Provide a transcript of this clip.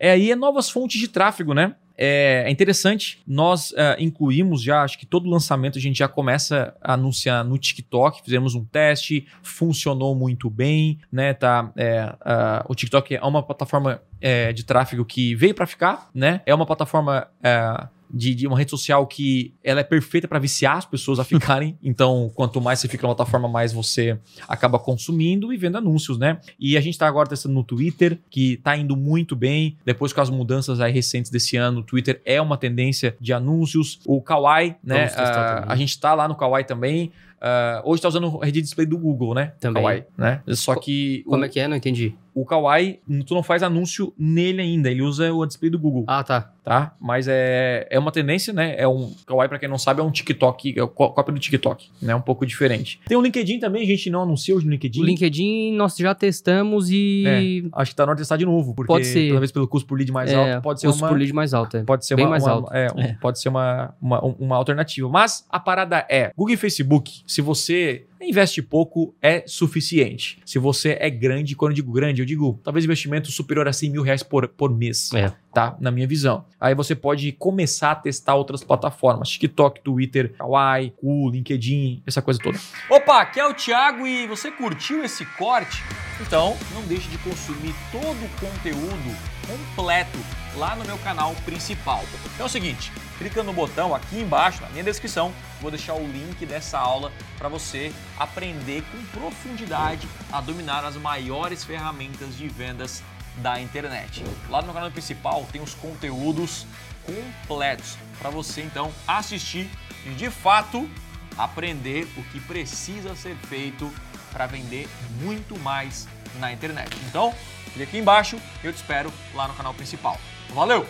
É aí é novas fontes de tráfego, né? É, é interessante, nós é, incluímos já, acho que todo lançamento a gente já começa a anunciar no TikTok, fizemos um teste, funcionou muito bem, né? Tá, é, uh, o TikTok é uma plataforma é, de tráfego que veio para ficar, né? É uma plataforma de, de, uma rede social que ela é perfeita para viciar as pessoas a ficarem. então, quanto mais você fica na plataforma, mais você acaba consumindo e vendo anúncios, né? E a gente está agora testando no Twitter, que está indo muito bem. Depois com as mudanças aí recentes desse ano, o Twitter é uma tendência de anúncios. O Kawaii, né? A, a gente está lá no Kawaii também. Uh, hoje está usando o rede display do Google, né? Também. Kawaii, né? Só que. Como o, é que é? Não entendi. O Kawaii, tu não faz anúncio nele ainda, ele usa o display do Google. Ah, tá. Tá? Mas é, é uma tendência, né? É um. Kawaii, para quem não sabe, é um TikTok, é cópia do TikTok, né? Um pouco diferente. Tem o LinkedIn também, a gente não anuncia hoje no LinkedIn. O LinkedIn nós já testamos e. É, acho que tá na hora de testar de novo, porque pode ser. talvez pelo custo por lead mais é, alto, pode ser custo uma. por lead mais alto, é. Pode ser Bem uma, mais uma, alto. É, um, pode ser uma, uma, uma alternativa. Mas a parada é: Google e Facebook, se você investe pouco é suficiente. Se você é grande, quando eu digo grande, eu digo talvez investimento superior a 100 mil reais por, por mês. É. Tá? Na minha visão. Aí você pode começar a testar outras plataformas: TikTok, Twitter, Kawaii, Cool, LinkedIn, essa coisa toda. Opa, aqui é o Thiago e você curtiu esse corte? Então não deixe de consumir todo o conteúdo completo lá no meu canal principal. Então é o seguinte, clica no botão aqui embaixo, na minha descrição, vou deixar o link dessa aula para você aprender com profundidade a dominar as maiores ferramentas de vendas da internet. Lá no meu canal principal tem os conteúdos completos para você então assistir e de fato aprender o que precisa ser feito para vender muito mais na internet. Então, clique aqui embaixo eu te espero lá no canal principal. Valeu!